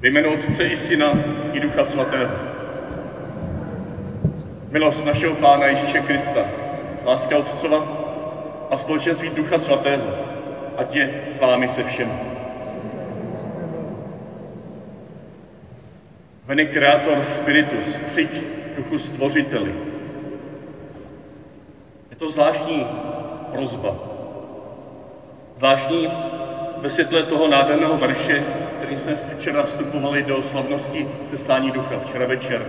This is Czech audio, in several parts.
Ve jménu Otce i Syna i Ducha Svatého. Milost našeho Pána Ježíše Krista, láska Otcova a společenství Ducha Svatého, ať je s vámi se všemi. Vene Creator Spiritus, přijď duchu stvořiteli. Je to zvláštní prozba. Zvláštní ve světle toho nádherného verše, který jsme včera vstupovali do slavnosti seslání ducha, včera večer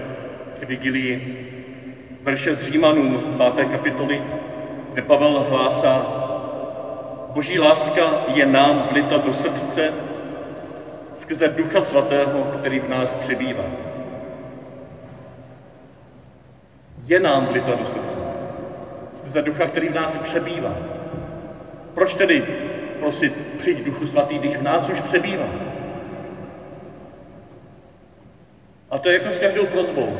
při vigilii. Verše z Římanům, 5. kapitoly, kde Pavel hlásá, Boží láska je nám vlita do srdce skrze Ducha Svatého, který v nás přebývá. Je nám vlita do srdce skrze Ducha, který v nás přebývá. Proč tedy prosit, přijď Duchu Svatý, když v nás už přebývá? A to je jako s každou prozbou.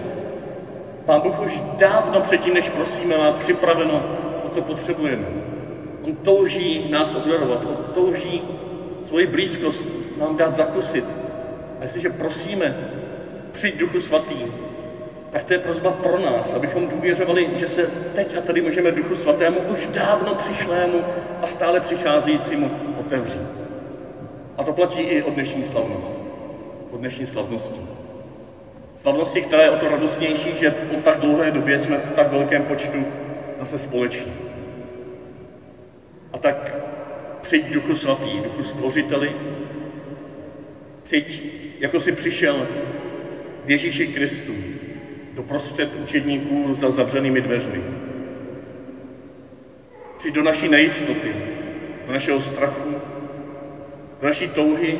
Pán Bůh už dávno předtím, než prosíme, má připraveno to, co potřebujeme. On touží nás obdarovat, on touží svoji blízkost nám dát zakusit. A jestliže prosíme, přijď Duchu Svatý, tak to je prozba pro nás, abychom důvěřovali, že se teď a tady můžeme Duchu Svatému už dávno přišlému a stále přicházejícímu otevřít. A to platí i o dnešní slavnost. O dnešní slavnosti. Slavnosti, která je o to radostnější, že po tak dlouhé době jsme v tak velkém počtu zase společní. A tak přijď Duchu Svatý, Duchu Stvořiteli, přijď, jako si přišel v Ježíši Kristu, do prostřed učedníků za zavřenými dveřmi. Přijď do naší nejistoty, do našeho strachu, do naší touhy,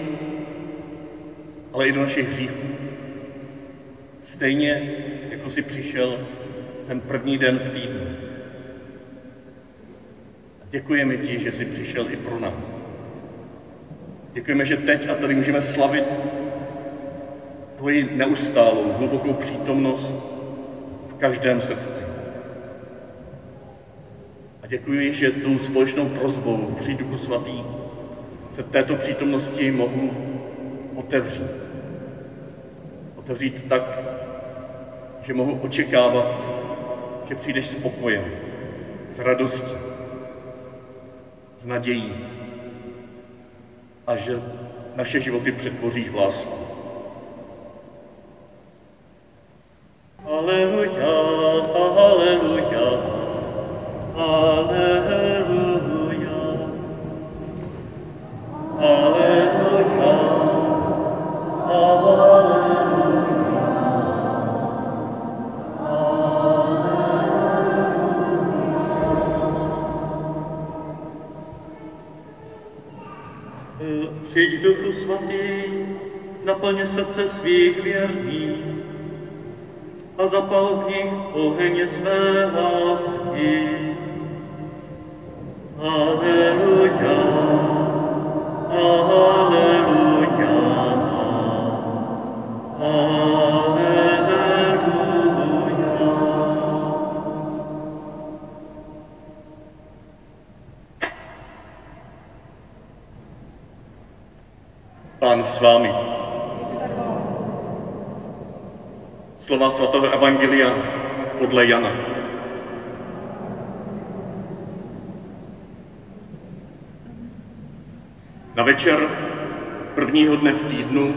ale i do našich hříchů. Stejně, jako si přišel ten první den v týdnu. Děkujeme ti, že jsi přišel i pro nás. Děkujeme, že teď a tady můžeme slavit tvoji neustálou, hlubokou přítomnost v každém srdci. A děkuji, že tou společnou prozbou při Duchu Svatý se této přítomnosti mohu otevřít. Otevřít tak, že mohu očekávat, že přijdeš s pokojem, s radostí, s nadějí a že naše životy přetvoříš v lásku. Aleluja, svých věrných a zapal v nich oheň své lásky. Aleluja, aleluja, aleluja. Pán s vámi. Slova svatého Evangelia podle Jana. Na večer prvního dne v týdnu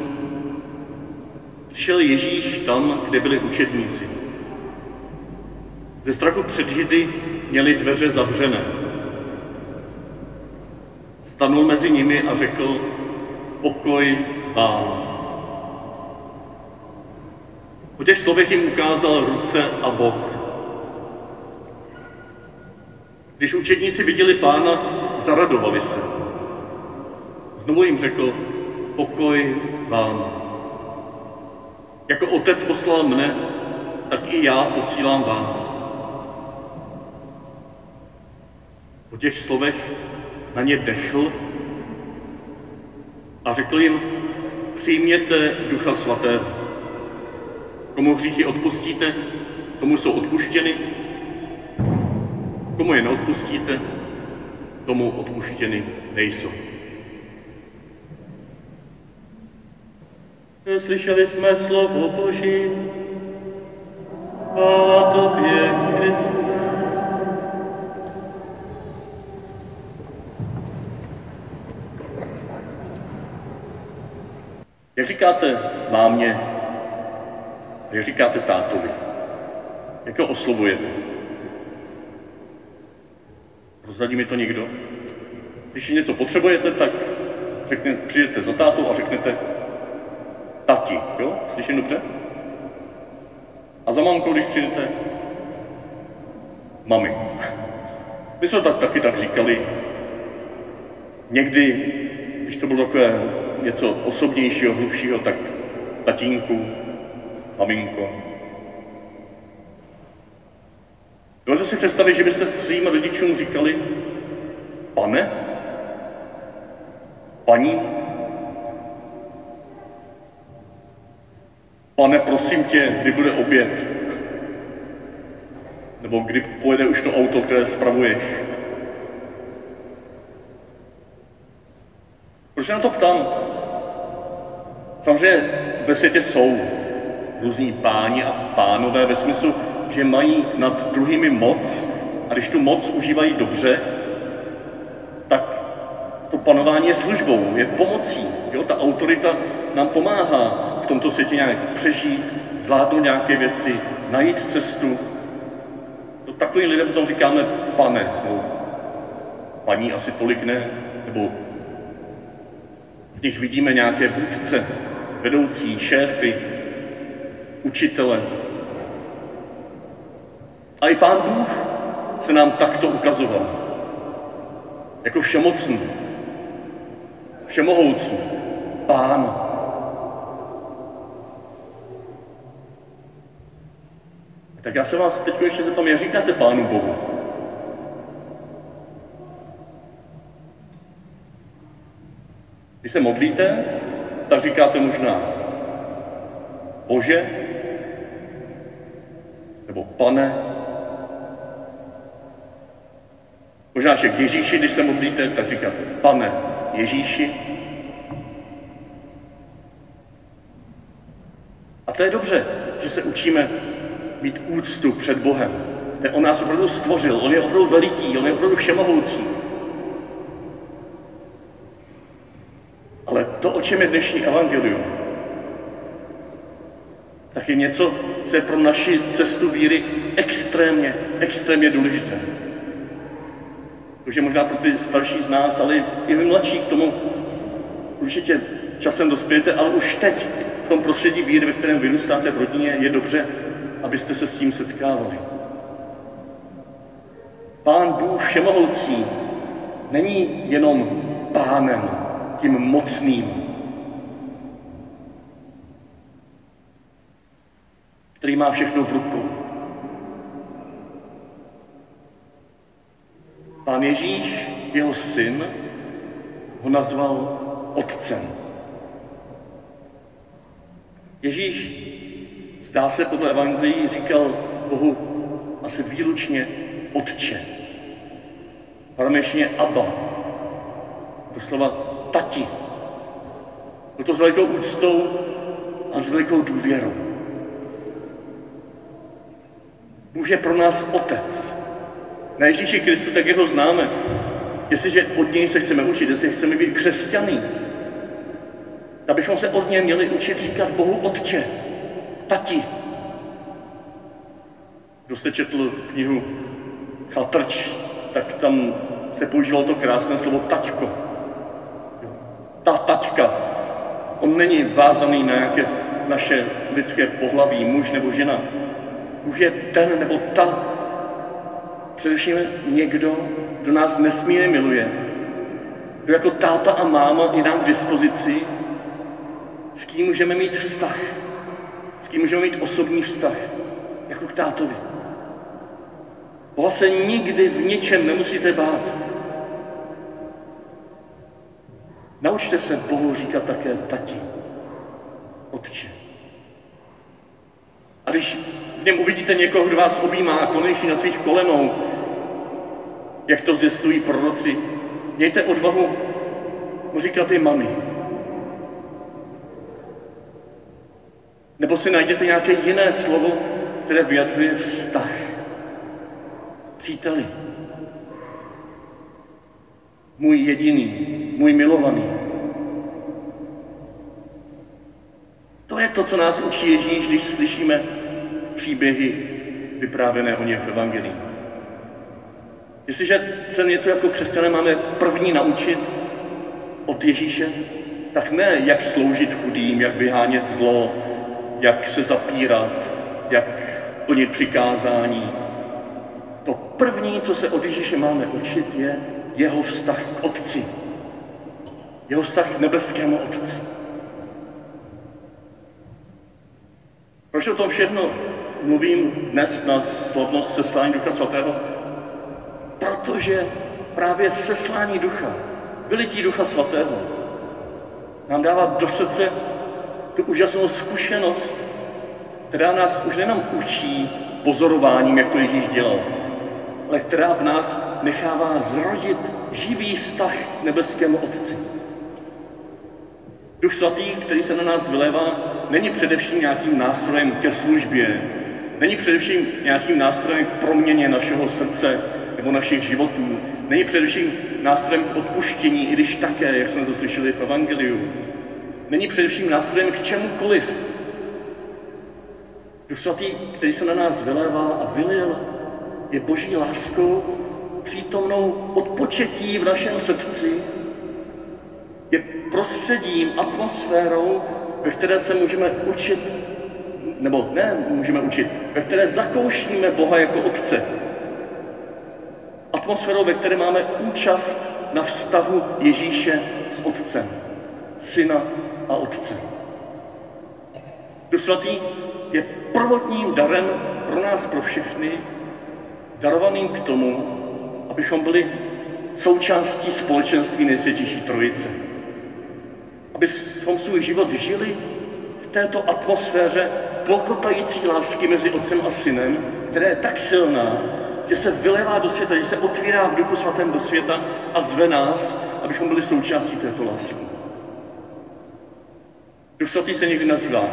přišel Ježíš tam, kde byli učedníci. Ze strachu před Židy měli dveře zavřené. Stanul mezi nimi a řekl, pokoj vám. Po těch slovech jim ukázal ruce a bok. Když učedníci viděli pána, zaradovali se. Znovu jim řekl, pokoj vám. Jako otec poslal mne, tak i já posílám vás. Po těch slovech na ně dechl a řekl jim, přijměte Ducha Svatého. Komu hříchy odpustíte, tomu jsou odpuštěny. Komu je neodpustíte, tomu odpuštěny nejsou. Slyšeli jsme slovo Boží. Chvála Tobě, Kriste. Jak říkáte mámě, jak říkáte tátovi? Jak ho oslovujete? Rozradí mi to někdo? Když něco potřebujete, tak řekne, přijdete za tátou a řeknete tati, jo? Slyším dobře? A za mamkou, když přijdete, mami. My jsme tak taky tak říkali. Někdy, když to bylo takové něco osobnějšího, hlubšího, tak tatínku, maminko. Dovedete si představit, že byste svým rodičům říkali, pane, paní, pane, prosím tě, kdy bude oběd? Nebo kdy pojede už to auto, které spravuješ? Proč na to ptám? Samozřejmě ve světě jsou různí páni a pánové ve smyslu, že mají nad druhými moc a když tu moc užívají dobře, tak to panování je službou, je pomocí. Jo? Ta autorita nám pomáhá v tomto světě nějak přežít, zvládnout nějaké věci, najít cestu. To takovým lidem potom říkáme pane, no, paní asi tolik ne, nebo v nich vidíme nějaké vůdce, vedoucí, šéfy, učitele. A i Pán Bůh se nám takto ukazoval. Jako všemocný, všemohoucí, Pán. Tak já se vás teď ještě zeptám, jak říkáte Pánu Bohu? Když se modlíte, tak říkáte možná Bože, nebo Pane, možná, že k Ježíši, když se modlíte, tak říkáte Pane Ježíši. A to je dobře, že se učíme mít úctu před Bohem. Ten on nás opravdu stvořil, on je opravdu veliký, on je opravdu všemohoucí. Ale to, o čem je dnešní evangelium, tak je něco, co je pro naši cestu víry extrémně, extrémně důležité. Takže možná pro ty starší z nás, ale i vy mladší k tomu určitě časem dospějete, ale už teď v tom prostředí víry, ve kterém vyrůstáte v rodině, je dobře, abyste se s tím setkávali. Pán Bůh všemohoucí není jenom pánem, tím mocným, který má všechno v rukou. Pán Ježíš, jeho syn, ho nazval otcem. Ježíš, zdá se podle Evangelií, říkal Bohu asi výlučně otče. Paramešně Abba. Doslova tati. Byl to s velikou úctou a s velikou důvěrou. Bůh je pro nás otec. Na Ježíši Kristu, tak jeho známe. Jestliže od něj se chceme učit, jestli chceme být křesťaný, tak bychom se od něj měli učit říkat Bohu Otče, Tati. Kdo jste četl knihu Chatrč, tak tam se používalo to krásné slovo taťko. Ta taťka. On není vázaný na nějaké naše lidské pohlaví, muž nebo žena. Bůh je ten nebo ta, především někdo, kdo nás nesmírně miluje, kdo jako táta a máma je nám k dispozici, s kým můžeme mít vztah, s kým můžeme mít osobní vztah, jako k tátovi. Boha se nikdy v ničem nemusíte bát. Naučte se Bohu říkat také tati, otče. A když něm uvidíte někoho, kdo vás objímá a konečí na svých kolenou, jak to zjistují proroci, mějte odvahu mu říkat i mami. Nebo si najděte nějaké jiné slovo, které vyjadřuje vztah. Příteli. Můj jediný, můj milovaný. To je to, co nás učí Ježíš, když slyšíme příběhy vyprávěné o něm v Evangelii. Jestliže se něco jako křesťané máme první naučit od Ježíše, tak ne jak sloužit chudým, jak vyhánět zlo, jak se zapírat, jak plnit přikázání. To první, co se od Ježíše máme učit, je jeho vztah k Otci. Jeho vztah k nebeskému Otci. Proč o tom všechno mluvím dnes na slavnost seslání Ducha Svatého? Protože právě seslání Ducha, vylití Ducha Svatého, nám dává do srdce tu úžasnou zkušenost, která nás už nejenom učí pozorováním, jak to Ježíš dělal, ale která v nás nechává zrodit živý vztah k nebeskému Otci. Duch Svatý, který se na nás vylévá, není především nějakým nástrojem ke službě, není především nějakým nástrojem k proměně našeho srdce nebo našich životů, není především nástrojem k odpuštění, i když také, jak jsme to slyšeli v Evangeliu, není především nástrojem k čemukoliv. Duch Svatý, který se na nás vylévá a vylil, je boží láskou přítomnou odpočetí v našem srdci, je prostředím, atmosférou, ve které se můžeme učit, nebo ne můžeme učit, ve které zakoušíme Boha jako Otce. Atmosférou, ve které máme účast na vztahu Ježíše s Otcem, Syna a Otce. Duch Svatý je prvotním darem pro nás, pro všechny, darovaným k tomu, abychom byli součástí společenství nejsvětější trojice abychom svůj život žili v této atmosféře klokotající lásky mezi otcem a synem, která je tak silná, že se vylevá do světa, že se otvírá v duchu svatém do světa a zve nás, abychom byli součástí této lásky. Duch svatý se někdy nazývá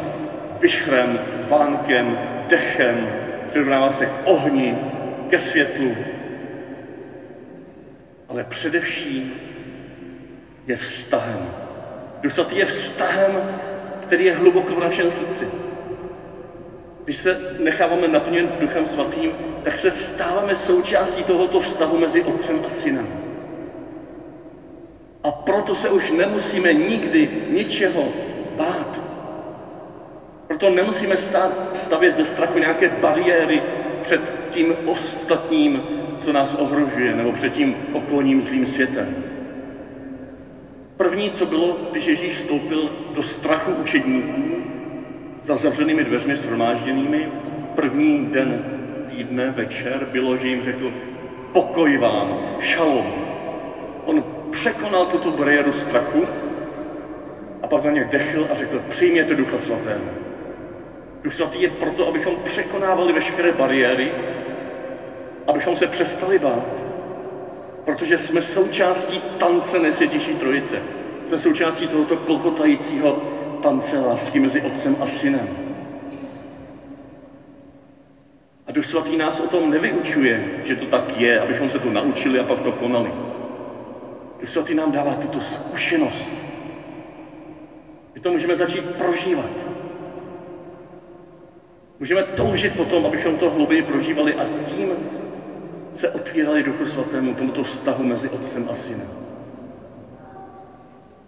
vychrem, vánkem, dechem, přirovnává se k ohni, ke světlu, ale především je vztahem Duch Svatý je vztahem, který je hluboko v našem srdci. Když se necháváme naplnit Duchem Svatým, tak se stáváme součástí tohoto vztahu mezi Otcem a Synem. A proto se už nemusíme nikdy ničeho bát. Proto nemusíme stát, stavět ze strachu nějaké bariéry před tím ostatním, co nás ohrožuje, nebo před tím okolním zlým světem. První, co bylo, když Ježíš vstoupil do strachu učedníků za zavřenými dveřmi shromážděnými, první den týdne, večer, bylo, že jim řekl, pokoj vám, šalom. On překonal tuto bariéru strachu a pak na ně dechl a řekl, přijměte Ducha Svatého. Duch Svatý je proto, abychom překonávali veškeré bariéry, abychom se přestali bát, protože jsme součástí tance nesvětější trojice. Jsme součástí tohoto klokotajícího tance lásky mezi otcem a synem. A Duch Svatý nás o tom nevyučuje, že to tak je, abychom se to naučili a pak to konali. Duch Svatý nám dává tuto zkušenost. My to můžeme začít prožívat. Můžeme toužit potom, abychom to hlouběji prožívali a tím se otvírali Duchu Svatému, tomuto vztahu mezi Otcem a Synem.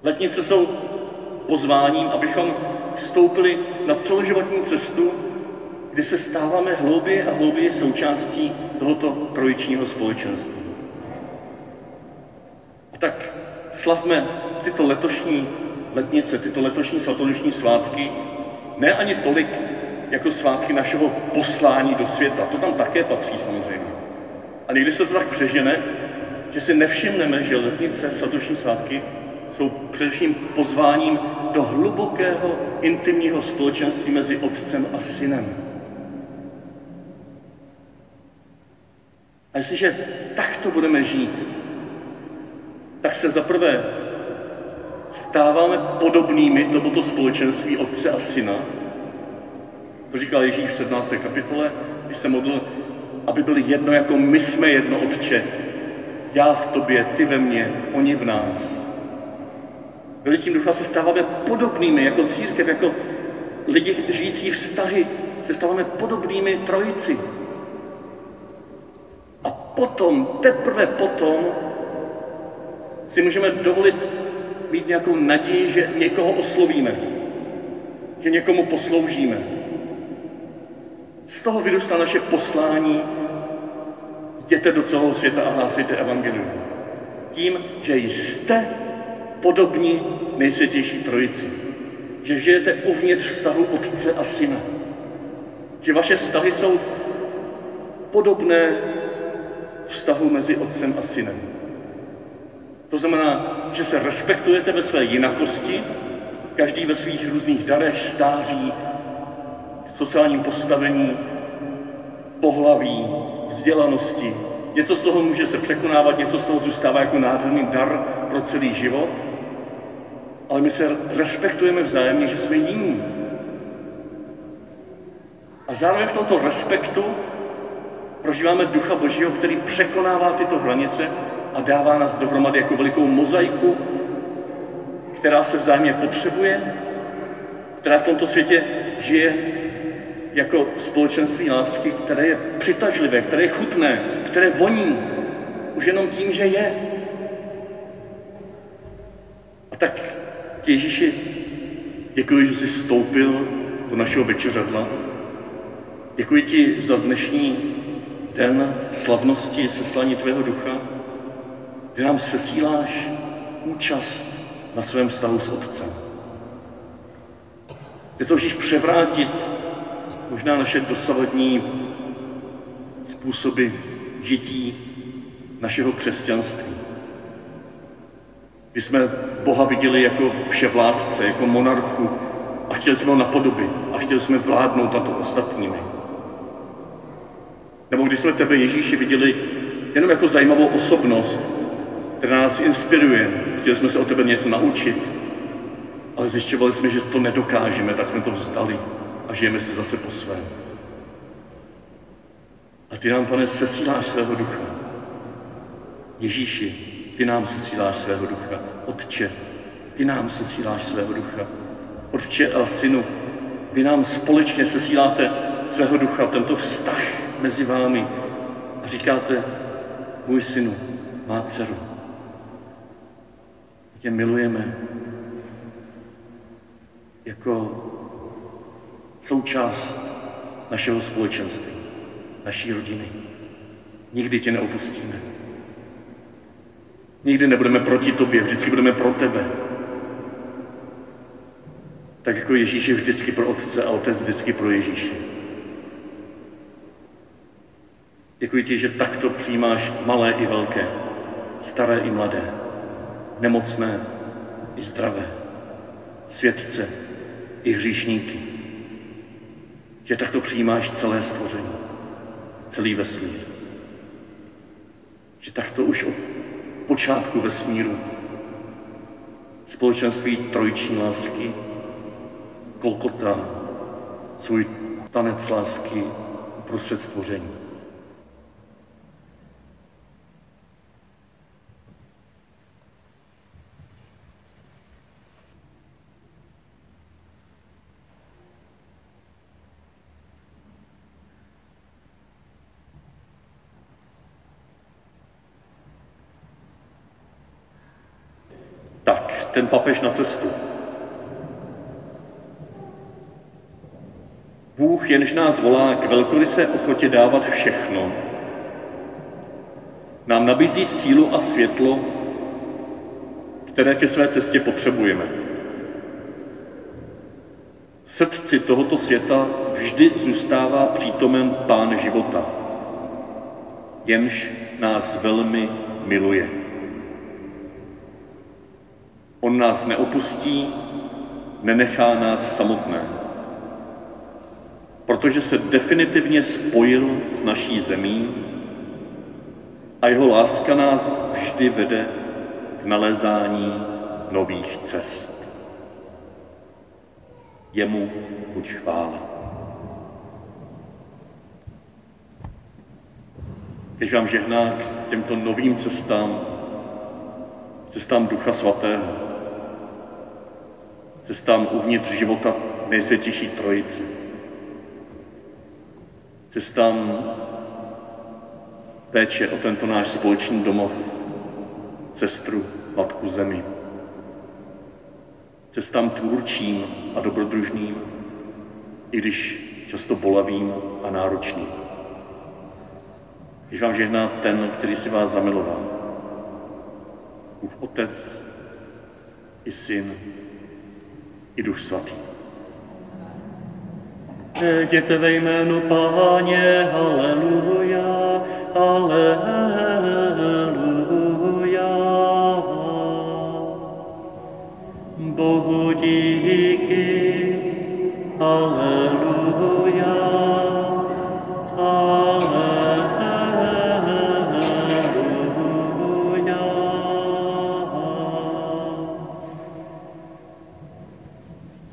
Letnice jsou pozváním, abychom vstoupili na celoživotní cestu, kdy se stáváme hlouběji a hlouběji součástí tohoto trojičního společenství. A tak slavme tyto letošní letnice, tyto letošní svatodušní svátky, ne ani tolik jako svátky našeho poslání do světa, to tam také patří samozřejmě, a někdy se to tak přežene, že si nevšimneme, že letnice, svatoční svátky jsou především pozváním do hlubokého intimního společenství mezi otcem a synem. A jestliže takto budeme žít, tak se zaprvé stáváme podobnými tomuto společenství otce a syna To říkal Ježíš v 17. kapitole, když se modlil, aby byli jedno, jako my jsme jedno, Otče. Já v tobě, ty ve mně, oni v nás. Vylitím ducha se stáváme podobnými jako církev, jako lidi žijící vztahy, se stáváme podobnými trojici. A potom, teprve potom, si můžeme dovolit mít nějakou naději, že někoho oslovíme, že někomu posloužíme. Z toho vyrůstá naše poslání, jděte do celého světa a hlásejte evangelium. Tím, že jste podobní nejsvětější trojici. Že žijete uvnitř vztahu otce a syna. Že vaše vztahy jsou podobné vztahu mezi otcem a synem. To znamená, že se respektujete ve své jinakosti, každý ve svých různých darech, stáří, sociálním postavení, pohlaví, vzdělanosti. Něco z toho může se překonávat, něco z toho zůstává jako nádherný dar pro celý život, ale my se respektujeme vzájemně, že jsme jiní. A zároveň v tomto respektu prožíváme Ducha Božího, který překonává tyto hranice a dává nás dohromady jako velikou mozaiku, která se vzájemně potřebuje, která v tomto světě žije jako společenství lásky, které je přitažlivé, které je chutné, které voní už jenom tím, že je. A tak Ježíši, děkuji, že jsi vstoupil do našeho večeřadla. Děkuji ti za dnešní den slavnosti seslání tvého ducha, kde nám sesíláš účast na svém vztahu s Otcem. Ty to převrátit možná naše dosavadní způsoby žití našeho křesťanství. Kdy jsme Boha viděli jako vševládce, jako monarchu a chtěli jsme ho napodobit a chtěli jsme vládnout na to ostatními. Nebo když jsme tebe Ježíši viděli jenom jako zajímavou osobnost, která nás inspiruje, chtěli jsme se o tebe něco naučit, ale zjišťovali jsme, že to nedokážeme, tak jsme to vzdali a žijeme si zase po svém. A ty nám, pane, sesíláš svého ducha. Ježíši, ty nám sesíláš svého ducha. Otče, ty nám sesíláš svého ducha. Otče a synu, vy nám společně sesíláte svého ducha, tento vztah mezi vámi. A říkáte, můj synu, má dceru. Tě milujeme jako součást našeho společenství, naší rodiny. Nikdy tě neopustíme. Nikdy nebudeme proti tobě, vždycky budeme pro tebe. Tak jako Ježíš je vždycky pro Otce a Otec vždycky pro Ježíše. Děkuji ti, že takto přijímáš malé i velké, staré i mladé, nemocné i zdravé, světce i hříšníky že takto přijímáš celé stvoření, celý vesmír. Že takto už od počátku vesmíru společenství trojční lásky kolkotá svůj tanec lásky prostřed stvoření. ten papež na cestu. Bůh jenž nás volá k velkorysé ochotě dávat všechno, nám nabízí sílu a světlo, které ke své cestě potřebujeme. V srdci tohoto světa vždy zůstává přítomen Pán života, jenž nás velmi miluje. On nás neopustí, nenechá nás samotné. Protože se definitivně spojil s naší zemí a jeho láska nás vždy vede k nalezání nových cest. Jemu buď chvála. Když vám žehná k těmto novým cestám, cestám Ducha Svatého cestám uvnitř života nejsvětější trojici, cestám péče o tento náš společný domov, sestru, matku zemi, cestám tvůrčím a dobrodružným, i když často bolavým a náročným. Když vám žehná ten, který si vás zamiloval. Bůh Otec i Syn i Duch Svatý. Jděte ve jménu Páně, haleluja, haleluja. Bohu díky, haleluja.